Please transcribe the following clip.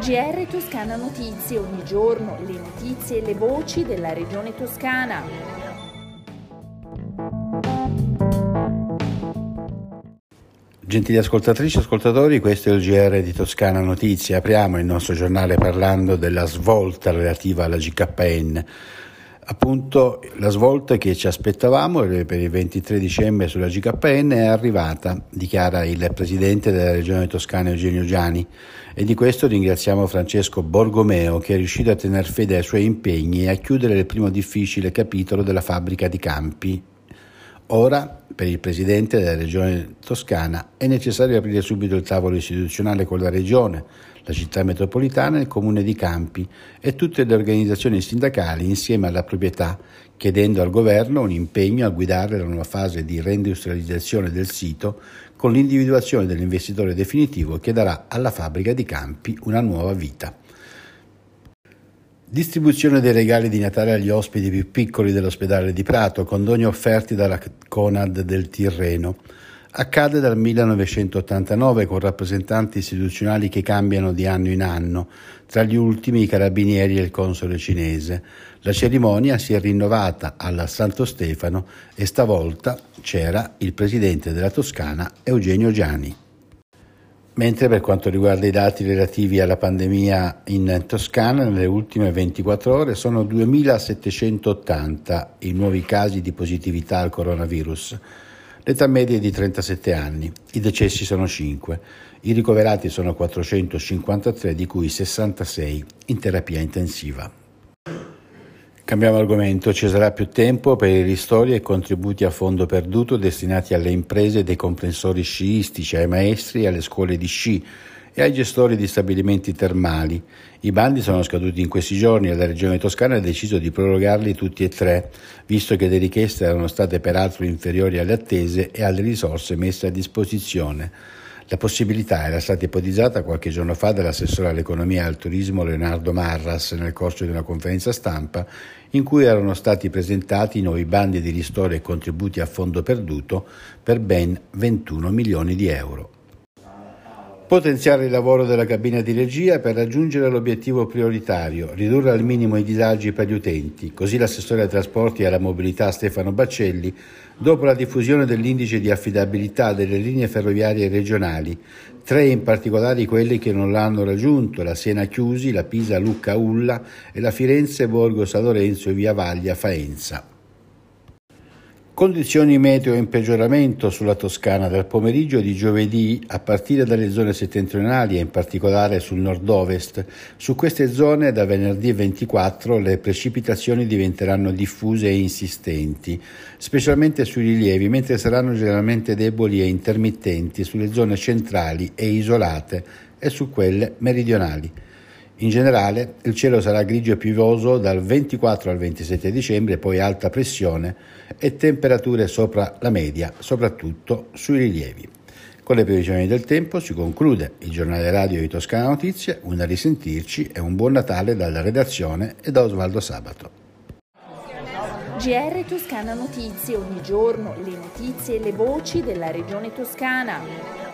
GR Toscana Notizie, ogni giorno le notizie e le voci della regione toscana. Gentili ascoltatrici e ascoltatori, questo è il GR di Toscana Notizie. Apriamo il nostro giornale parlando della svolta relativa alla GKN appunto la svolta che ci aspettavamo per il 23 dicembre sulla GKN è arrivata, dichiara il presidente della regione toscana Eugenio Giani e di questo ringraziamo Francesco Borgomeo che è riuscito a tener fede ai suoi impegni e a chiudere il primo difficile capitolo della fabbrica di Campi. Ora, per il presidente della regione toscana, è necessario aprire subito il tavolo istituzionale con la regione, la città metropolitana il comune di Campi e tutte le organizzazioni sindacali insieme alla proprietà, chiedendo al governo un impegno a guidare la nuova fase di reindustrializzazione del sito con l'individuazione dell'investitore definitivo che darà alla fabbrica di Campi una nuova vita. Distribuzione dei regali di Natale agli ospiti più piccoli dell'ospedale di Prato, condoni offerti dalla Conad del Tirreno. Accade dal 1989 con rappresentanti istituzionali che cambiano di anno in anno, tra gli ultimi i carabinieri e il console cinese. La cerimonia si è rinnovata alla Santo Stefano e stavolta c'era il presidente della Toscana Eugenio Giani. Mentre per quanto riguarda i dati relativi alla pandemia in Toscana, nelle ultime 24 ore sono 2.780 i nuovi casi di positività al coronavirus. L'età media è di 37 anni, i decessi sono 5, i ricoverati sono 453 di cui 66 in terapia intensiva. Cambiamo argomento, ci sarà più tempo per i ristori e contributi a fondo perduto destinati alle imprese dei comprensori sciistici, ai maestri alle scuole di sci e ai gestori di stabilimenti termali. I bandi sono scaduti in questi giorni e la Regione Toscana ha deciso di prorogarli tutti e tre, visto che le richieste erano state peraltro inferiori alle attese e alle risorse messe a disposizione. La possibilità era stata ipotizzata qualche giorno fa dall'assessore all'economia e al turismo Leonardo Marras nel corso di una conferenza stampa in cui erano stati presentati nuovi bandi di ristoro e contributi a fondo perduto per ben 21 milioni di euro. Potenziare il lavoro della cabina di regia per raggiungere l'obiettivo prioritario, ridurre al minimo i disagi per gli utenti. Così l'assessore ai trasporti e alla mobilità Stefano Baccelli, dopo la diffusione dell'indice di affidabilità delle linee ferroviarie regionali, tre in particolare quelli che non l'hanno raggiunto, la Siena Chiusi, la Pisa Lucca Ulla e la Firenze Borgo San Lorenzo e Via Vaglia Faenza. Condizioni meteo in peggioramento sulla Toscana dal pomeriggio di giovedì a partire dalle zone settentrionali e in particolare sul nord-ovest. Su queste zone da venerdì 24 le precipitazioni diventeranno diffuse e insistenti, specialmente sui rilievi, mentre saranno generalmente deboli e intermittenti sulle zone centrali e isolate e su quelle meridionali. In generale il cielo sarà grigio e piovoso dal 24 al 27 dicembre, poi alta pressione e temperature sopra la media, soprattutto sui rilievi. Con le previsioni del tempo si conclude il giornale radio di Toscana Notizie, una risentirci e un buon Natale dalla redazione e da Osvaldo Sabato. GR Toscana Notizie, ogni giorno le notizie e le voci della regione toscana.